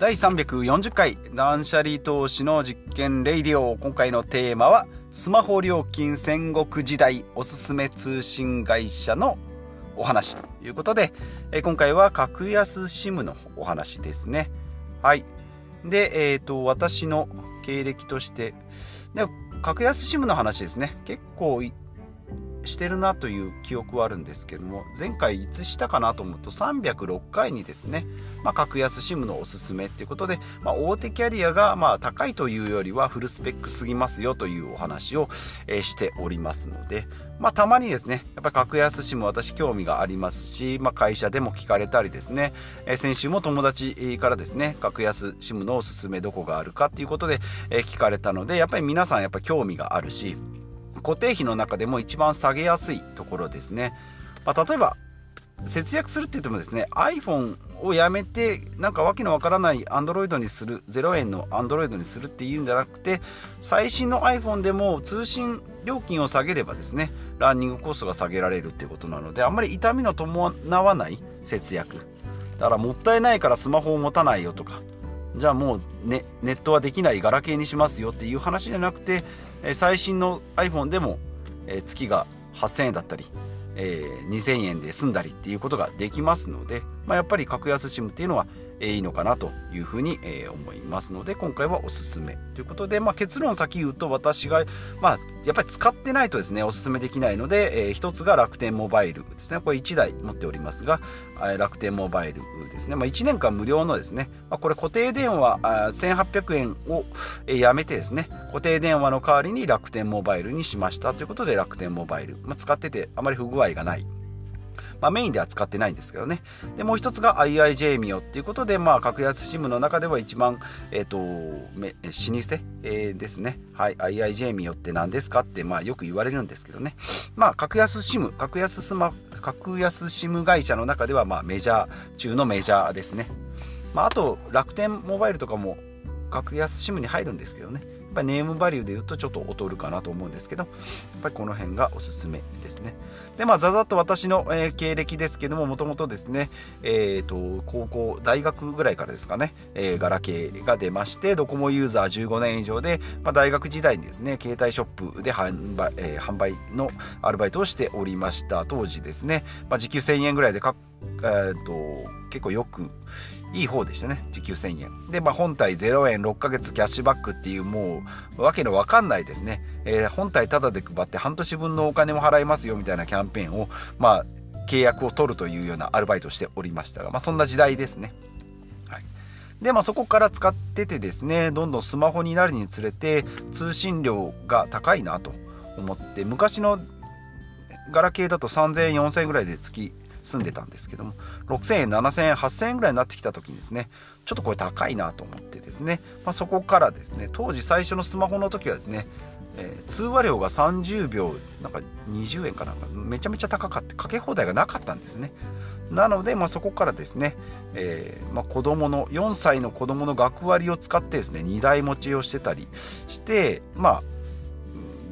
第340回断捨離投資の実験レイディオ。今回のテーマはスマホ料金戦国時代おすすめ通信会社のお話。ということで今回は格安 SIM のお話ですね。はい。でえっ、ー、と私の経歴としてで格安 SIM の話ですね。結構してるなという記憶はあるんですけども前回いつしたかなと思うと306回にですね、まあ、格安 SIM のおすすめっていうことで、まあ、大手キャリアがまあ高いというよりはフルスペックすぎますよというお話を、しておりますので、まあ、たまにですねやっぱ格安 SIM 私興味がありますし、まあ、会社でも聞かれたりですね、先週も友達からですね格安 SIM のおすすめどこがあるかっていうことで、聞かれたのでやっぱり皆さんやっぱ興味があるし固定費の中でも一番下げやすいところですね、まあ、例えば節約するって言ってもですね iPhone をやめてなんかわけのわからない Android にする0円の Android にするっていうんじゃなくて最新の iPhone でも通信料金を下げればですねランニングコストが下げられるっていうことなのであんまり痛みの伴わない節約。だからもったいないからスマホを持たないよとかじゃあもう、ね、ネットはできないガラケーにしますよっていう話じゃなくて最新の iPhone でも月が8000円だったり、えー、2000円で済んだりっていうことができますので、まあ、やっぱり格安 SIM っていうのはいいのかなというふうに思いますので今回はおすすめということで、まあ、結論先言うと私が、まあ、やっぱり使ってないとですねおすすめできないので、えー、1つが楽天モバイルですね。これ1台持っておりますが楽天モバイルですね、まあ、1年間無料のですね、まあ、これ固定電話1800円をやめてですね固定電話の代わりに楽天モバイルにしましたということで楽天モバイル、まあ、使っててあまり不具合がない。まあ、メインでは使ってないんですけどね。で、もう一つが IIJ ミオっていうことで、まあ、格安 SIM の中では一番、えっ、ー、と、老舗、えー、ですね。はい、IIJ ミオって何ですか？って、まあ、よく言われるんですけどね。まあ、格安 SIM、格安スマ、格安 SIM 会社の中では、まあ、メジャー中のメジャーですね。まあ、あと、楽天モバイルとかも格安 SIM に入るんですけどね。ぱネームバリューで言うとちょっと劣るかなと思うんですけどやっぱりこの辺がおすすめですね。でまあざざっと私の、えー、経歴ですけどももともとですねえっ、ー、と高校大学ぐらいからですかね、えー、ガラケーが出ましてドコモユーザー15年以上で、まあ、大学時代にですね携帯ショップで販売,、え、販売のアルバイトをしておりました当時ですね、まあ、時給1000円ぐらいで、えーと結構よくいい方でしたね時給1000円。で、まあ、本体0円6ヶ月キャッシュバックっていうもうわけのわかんないですね、えー、本体タダで配って半年分のお金も払いますよみたいなキャンペーンをまあ契約を取るというようなアルバイトをしておりましたが、まあ、そんな時代ですね。はい。でまあそこから使っててですねどんどんスマホになるにつれて通信料が高いなと思って昔のガラケーだと3000円4000円ぐらいで月住んでたんですけども6000円7000円8000円ぐらいになってきた時にですねちょっとこれ高いなと思ってですね、まあ、そこからですね当時最初のスマホの時はですねえー、通話料が30秒なんか20円かなんかめちゃめちゃ高かってかけ放題がなかったんですね。なので、まあ、そこからですね、えーまあ、子供の4歳の子供の学割を使ってですね2台持ちをしてたりしてまあ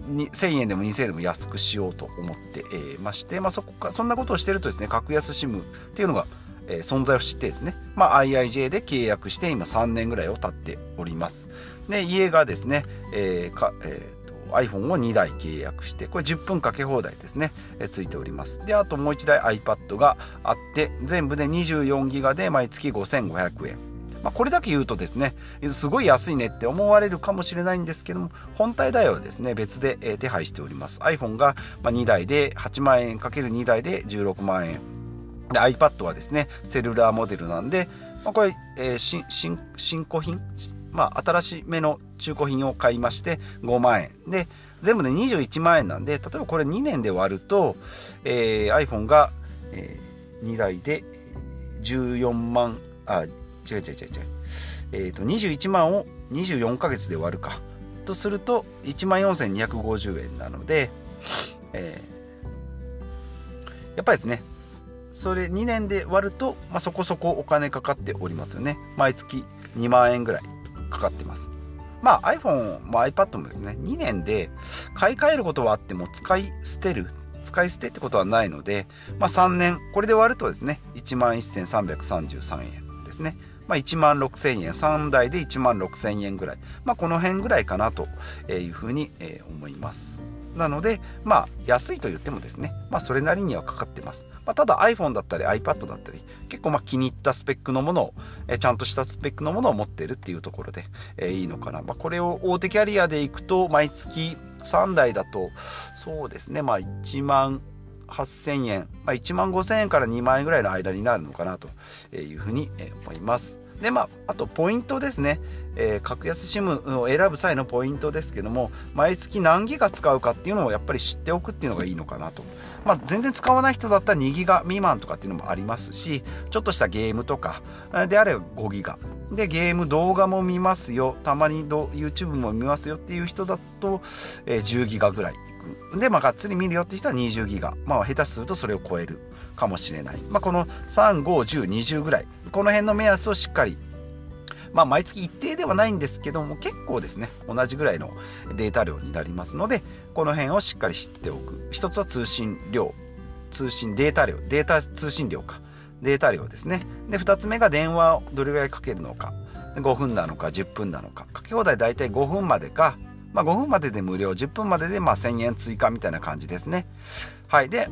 1000円でも2000円でも安くしようと思ってまして、まあ、そこかそんなことをしてるとですね格安 SIM っていうのが、えー、存在を知ってですね、まあ、IIJ で契約して今3年ぐらいを経っております。で家がですね、えーかえー iPhone を2台契約してこれ10分かけ放題ですね、えついております。であともう1台 iPad があって全部で24ギガで毎月5500円。まあ、これだけ言うとですねすごい安いねって思われるかもしれないんですけども本体代はですね別で、手配しております。iPhone が2台で8万円 ×2 台で16万円。で iPad はですねセルラーモデルなんで、まあ、これ、えー、新新新古品？まあ、新しめの中古品を買いまして5万円。で全部で21万円なんで例えばこれ2年で割ると、えー、iPhone が、えー、2台で14万あ違う違う違う違う。えっ、ー、と、21万を24ヶ月で割るか。とすると、1万4250円なので、えー、やっぱりですね、それ2年で割ると、まあ、そこそこお金かかっておりますよね。毎月2万円ぐらいかかってます。まあ iPhone も iPad もですね、2年で買い替えることはあっても使い捨てる、使い捨てってことはないので、まあ3年、これで割るとですね、1万1333円ですね。まあ、1万6000円3台で1万6000円ぐらい、まあ、この辺ぐらいかなというふうに思います。なのでまあ安いと言ってもですね、まあ、それなりにはかかってます、まあ、ただ iPhone だったり iPad だったり結構まあ気に入ったスペックのものをえちゃんとしたスペックのものを持ってるっていうところで、えいいのかな、まあ、これを大手キャリアでいくと毎月3台だとそうですねまあ1万8000円、まあ、1万5000円から2万円ぐらいの間になるのかなというふうに思います。でまあ、あとポイントですね、えー、格安 SIM を選ぶ際のポイントですけども毎月何ギガ使うかっていうのをやっぱり知っておくっていうのがいいのかなと、まあ、全然使わない人だったら2ギガ未満とかっていうのもありますしちょっとしたゲームとかであれば5ギガ。でゲーム動画も見ますよ。たまに YouTube も見ますよっていう人だと、えー、10ギガぐらい。で、まあ、がっつり見るよって人は20ギガ。まあ、下手するとそれを超えるかもしれない。まあ、この3、5、10、20ぐらい。この辺の目安をしっかり。まあ、毎月一定ではないんですけども結構ですね同じぐらいのデータ量になりますのでこの辺をしっかり知っておく。一つは通信量。通信データ量。データ通信量か。データ量ですね。で2つ目が電話をどれぐらいかけるのか。5分なのか10分なのか。かけ放題大体5分までかまあ、5分までで無料10分まででまあ1000円追加みたいな感じですね。はい。で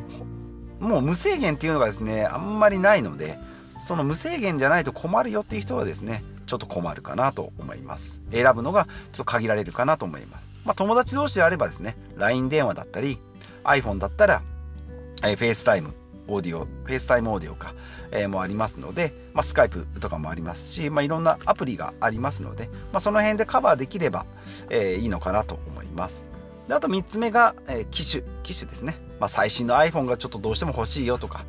もう無制限っていうのがですねあんまりないのでその無制限じゃないと困るよっていう人はですねちょっと困るかなと思います。選ぶのがちょっと限られるかなと思います。まあ、友達同士であればですね LINE 電話だったり iPhone だったら、えー、FaceTime オーディオ、 FaceTime オーディオか、えー、もありますので、まあ、 Skype とかもありますし、まあ、いろんなアプリがありますので、まあ、その辺でカバーできれば、えー、いいのかなと思います。であと3つ目が、えー、機種、機種ですね。まあ、最新の iPhone がちょっとどうしても欲しいよとか、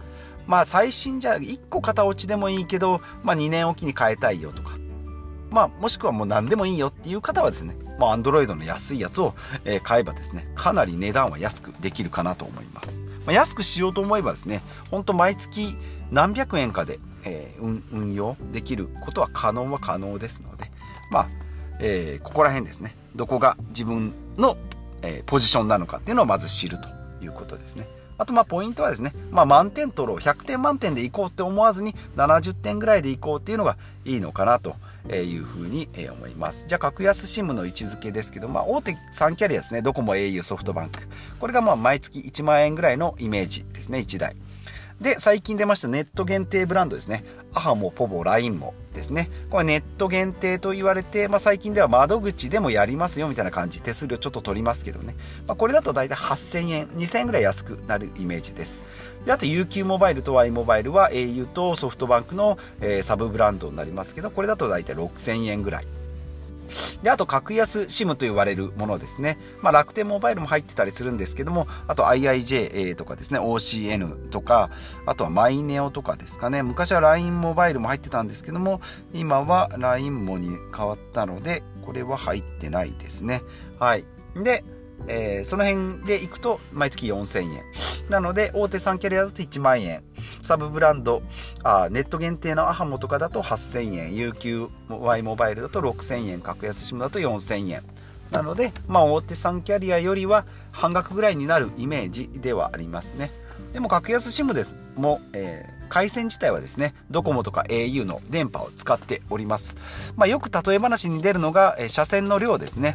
まあ最新じゃ1個型落ちでもいいけど、まあ、2年おきに変えたいよとか、まあ、もしくはもう何でもいいよっていう方はですね、まあ、Android の安いやつを、え買えばですね、かなり値段は安くできるかなと思います。まあ、安くしようと思えばですね、ほんと毎月何百円かで、えー、運用できることは可能は可能ですので、まあ、えー、ここら辺ですね、どこが自分の、えー、ポジションなのかっていうのをまず知るということですね。あとまあポイントはですね、まあ、満点取ろう100点満点でいこうって思わずに70点ぐらいでいこうっていうのがいいのかなとえいうふうにえ思います。じゃあ格安 SIM の位置づけですけど、まあ、大手3キャリアですね。ドコモ au ソフトバンク。これがまあ毎月1万円ぐらいのイメージですね。1台。で最近出ましたネット限定ブランドですね。アハもポボ LINE もですね。これネット限定と言われて、まあ、最近では窓口でもやりますよみたいな感じ手数料ちょっと取りますけどね、まあ、これだと大体8000円2000円ぐらい安くなるイメージです。であと UQ モバイルと Y モバイルは au とソフトバンクの、えー、サブブランドになりますけどこれだと大体6000円ぐらい。で、あと、格安 SIM と言われるものですね。まあ、楽天モバイルも入ってたりするんですけども、あと IIJ とかですね、OCN とか、あとはマイネオとかですかね。昔は LINE モバイルも入ってたんですけども、今は LINE モに変わったので、これは入ってないですね。はい。で、えー、その辺で行くと毎月4000円。なので、大手3キャリアだと1万円。サブブランド、あネット限定のアハモとかだと8000円。UQY モバイルだと6000円。格安 SIM だと4000円。なので、まあ、大手3キャリアよりは半額ぐらいになるイメージではありますね。でも、格安 SIM ですも、えー、回線自体はですね、ドコモとか au の電波を使っております。まあ、よく例え話に出るのが、え、車線の量ですね。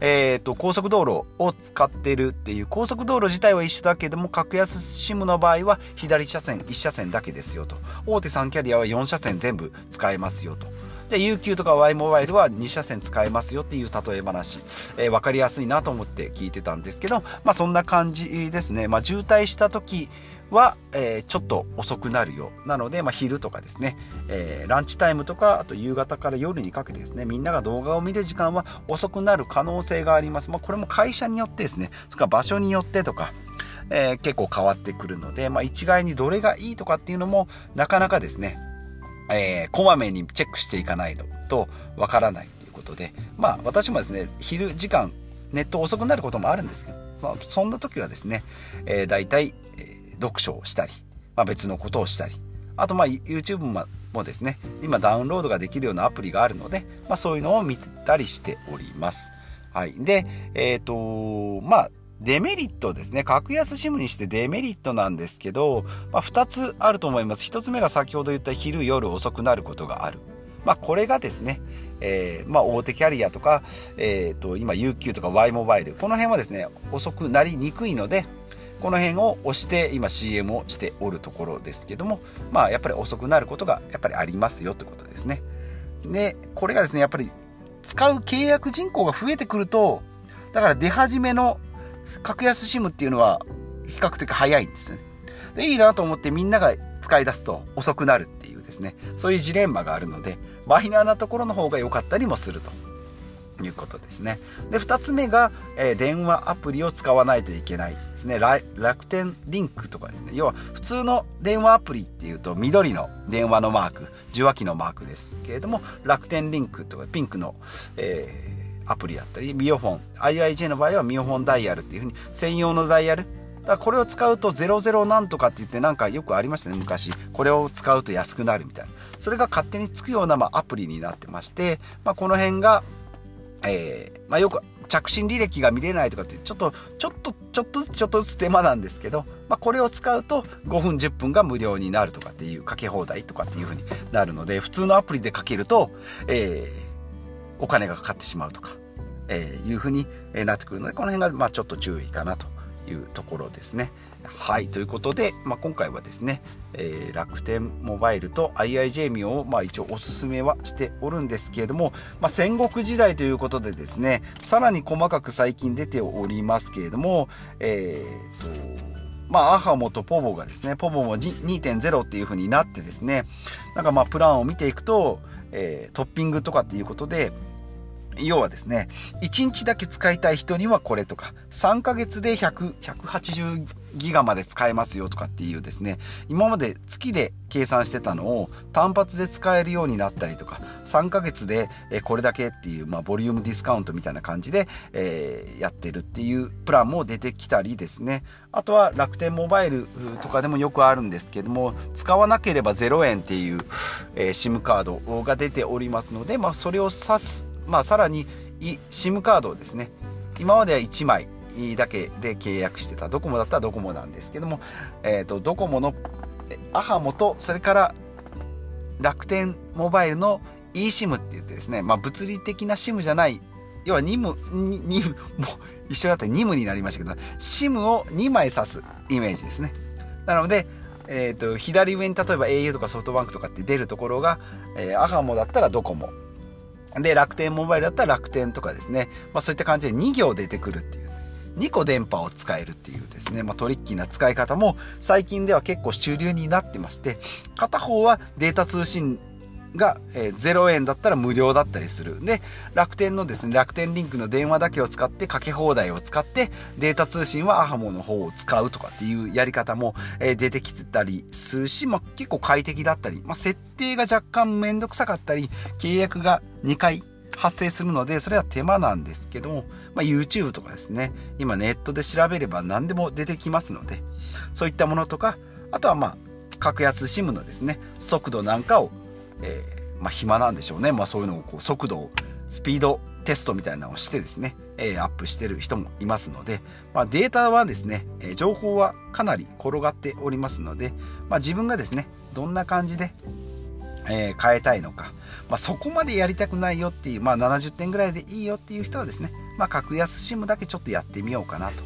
えーと、高速道路を使ってるっていう高速道路自体は一緒だけども格安 SIM の場合は左車線1車線だけですよと。大手3キャリアは4車線全部使えますよと。じゃあ UQ とか Y モバイルは2車線使えますよっていう例え話、えー、分かりやすいなと思って聞いてたんですけどまあそんな感じですね。まあ渋滞した時は、えー、ちょっと遅くなるよなので、まあ、昼とかですね、えー、ランチタイムとかあと夕方から夜にかけてですね。みんなが動画を見る時間は遅くなる可能性があります、まあ、これも会社によってですね。そか場所によってとかえー、結構変わってくるので、まあ、一概にどれがいいとかっていうのもなかなかですね、えー、こまめにチェックしていかないとわからないということで、まあ私もですね、昼時間、ネット遅くなることもあるんですけど、そんな時はですね、えー、大体、読書をしたり、まあ、別のことをしたりあとまあ YouTube もですね今ダウンロードができるようなアプリがあるので、まあ、そういうのを見たりしております。はい、でえっ、ー、とまあデメリットですね。格安 SIM にしてデメリットなんですけど、まあ、2つあると思います。1つ目が先ほど言った昼夜遅くなることがある。まあ、これがですね、えー、まあ、大手キャリアとか、えーと、今 UQ とか Y モバイルこの辺はですね遅くなりにくいのでこの辺を押して今 CM をしておるところですけどもまあやっぱり遅くなることがやっぱりありますよということですね。でこれがですねやっぱり使う契約人口が増えてくるとだから出始めの格安 SIM っていうのは比較的早いんですね。でいいなと思ってみんなが使い出すと遅くなるっていうですね。そういうジレンマがあるのでマイナーなところの方が良かったりもすると。いうことですね。で2つ目が、えー、電話アプリを使わないといけないですね。楽天リンクとかですね。要は普通の電話アプリっていうと緑の電話のマーク受話器のマークですけれども楽天リンクとかピンクの、えー、アプリだったりミオフォン IIJ の場合はミオフォンダイヤルっていうふうに専用のダイヤル。だこれを使うと00なんとかって言ってなんかよくありましたね昔。これを使うと安くなるみたいな。それが勝手につくような、まあ、アプリになってまして、まあ、この辺が、えーまあ、よく着信履歴が見れないとかってちょっとちょっとちょっとずつちょっとずつ手間なんですけど、まあ、これを使うと5分10分が無料になるとかっていうかけ放題とかっていう風になるので普通のアプリでかけると、えー、お金がかかってしまうとか、えー、いう風になってくるのでこの辺がまあちょっと注意かなというところですね。はい、ということで、まあ、今回はですね、えー、楽天モバイルと IIJ ミオを、まあ、一応おすすめはしておるんですけれども、まあ、戦国時代ということでですね、さらに細かく最近出ておりますけれども、えー、と、まあ、アハモとポボがですね、ポボも2.0っていう風になってですね、なんかまあ、プランを見ていくと、えー、トッピングとかっていうことで、要はですね、1日だけ使いたい人にはこれとか、3ヶ月で100、180ギガまで使えますよとかっていうですね、今まで月で計算してたのを単発で使えるようになったりとか、3ヶ月でこれだけっていう、まあ、ボリュームディスカウントみたいな感じで、えー、やってるっていうプランも出てきたりですね、あとは楽天モバイルとかでもよくあるんですけども、使わなければ0円っていう、えー、SIM カードが出ておりますので、まあ、それを指すまあ、さらに SIM カードをですね今までは1枚だけで契約してたドコモだったらドコモなんですけども、えーと、ドコモのアハモとそれから楽天モバイルの eSIM って言ってですね、まあ、物理的な SIM じゃない要は NIM, NIM も一緒だったら NIM になりましたけど SIM を2枚挿すイメージですね。なので、えーと、左上に例えば au とかソフトバンクとかって出るところが、えー、アハモだったらドコモで、楽天モバイルだったら楽天とかですね、まあ、そういった感じで2行出てくるっていう。2個電波を使えるっていうですね、まあ、トリッキーな使い方も最近では結構主流になってまして片方はデータ通信が、えー、0円だったら無料だったりする。で、楽天のですね、楽天リンクの電話だけを使ってかけ放題を使ってデータ通信はアハモの方を使うとかっていうやり方も、えー、出てきてたりするし、まあ、結構快適だったり、まあ、設定が若干めんどくさかったり、契約が2回発生するので、それは手間なんですけども、まあ、YouTube とかですね、今ネットで調べれば何でも出てきますので、そういったものとか、あとはまあ、格安 SIM のですね、速度なんかをえー、まあ、暇なんでしょうね、まあ、そういうのをこう速度をスピードテストみたいなのをしてですね、えー、アップしてる人もいますので、まあ、データはですね、え、情報はかなり転がっておりますので、まあ、自分がですねどんな感じで、え、変えたいのか、まあ、そこまでやりたくないよっていう、まあ、70点ぐらいでいいよっていう人はですね、まあ、格安 SIM だけちょっとやってみようかなと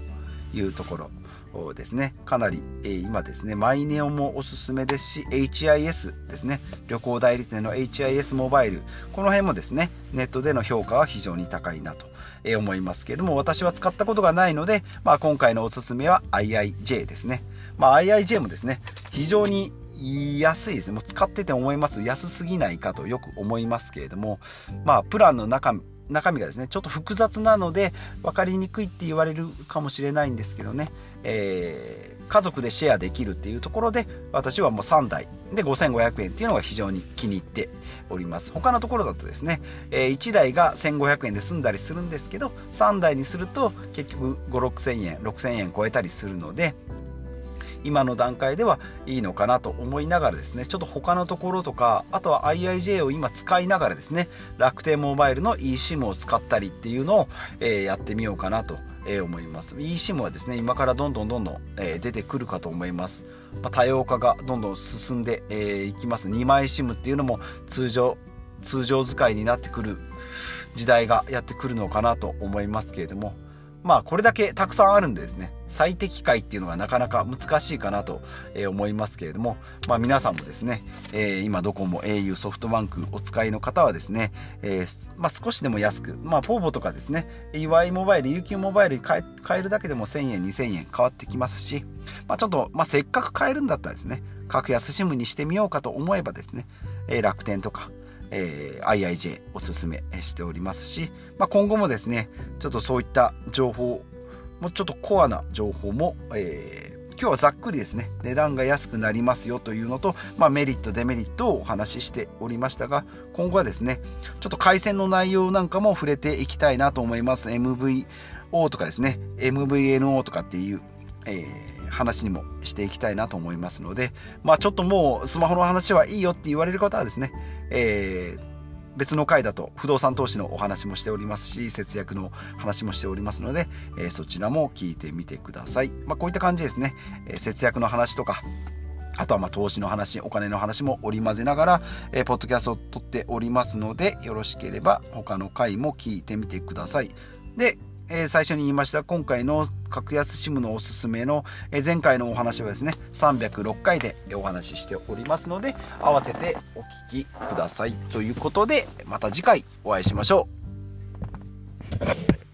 いうところですね。かなり、えー、今ですねマイネオもおすすめですし HIS ですね。旅行代理店の HIS モバイル。この辺もですねネットでの評価は非常に高いなとえ思いますけれども私は使ったことがないので、まあ、今回のおすすめは IIJ ですね、まあ、IIJ もですね非常に安いですね。もう使ってて思います。安すぎないかとよく思いますけれどもまあプランの中中身がですねちょっと複雑なので分かりにくいって言われるかもしれないんですけどね、えー、家族でシェアできるっていうところで私はもう3台。で5500円っていうのが非常に気に入っております。他のところだとですね、えー、1台が1500円で済んだりするんですけど3台にすると結局56000円6000円超えたりするので今の段階ではいいのかなと思いながらですねちょっと他のところとかあとは IIJ を今使いながらですね楽天モバイルの eSIM を使ったりっていうのを、えー、やってみようかなとえ思います。eSIM はですね今からどんどんどんどん、え出てくるかと思います、まあ、多様化がどんどん進んでい、えー、きます。2枚 SIM っていうのも通常通常使いになってくる時代がやってくるのかなと思いますけれどもまあこれだけたくさんあるんでですね最適解っていうのがなかなか難しいかなと思いますけれども、まあ、皆さんもですね、えー、今ドコモ au ソフトバンクお使いの方はですね、え、まあ、少しでも安く、まあ、ポーボとかですね EY モバイル UQ モバイルに変えるだけでも1000円2000円変わってきますし、まあ、ちょっと、ませっかく変えるんだったらですね格安 SIM にしてみようかと思えばですね、え、楽天とかえー、IIJ おすすめしておりますし、まあ、今後もですねちょっとそういった情報もうちょっとコアな情報も、えー、今日はざっくりですね値段が安くなりますよというのと、まあ、メリットデメリットをお話ししておりましたが今後はですねちょっと回線の内容なんかも触れていきたいなと思います。MVO とかですね MVNO とかっていう、えー話にもしていきたいなと思いますので、まあちょっともうスマホの話はいいよって言われる方はですね、えー、別の回だと不動産投資のお話もしておりますし節約の話もしておりますので、えー、そちらも聞いてみてください、まあ、こういった感じですね、えー、節約の話とかあとはま投資の話お金の話も織り交ぜながら、えー、ポッドキャストを撮っておりますのでよろしければ他の回も聞いてみてください。でえ、最初に言いました今回の格安 SIM のおすすめの、え、前回のお話はですね306回でお話ししておりますので合わせてお聴きください。ということでまた次回お会いしましょう。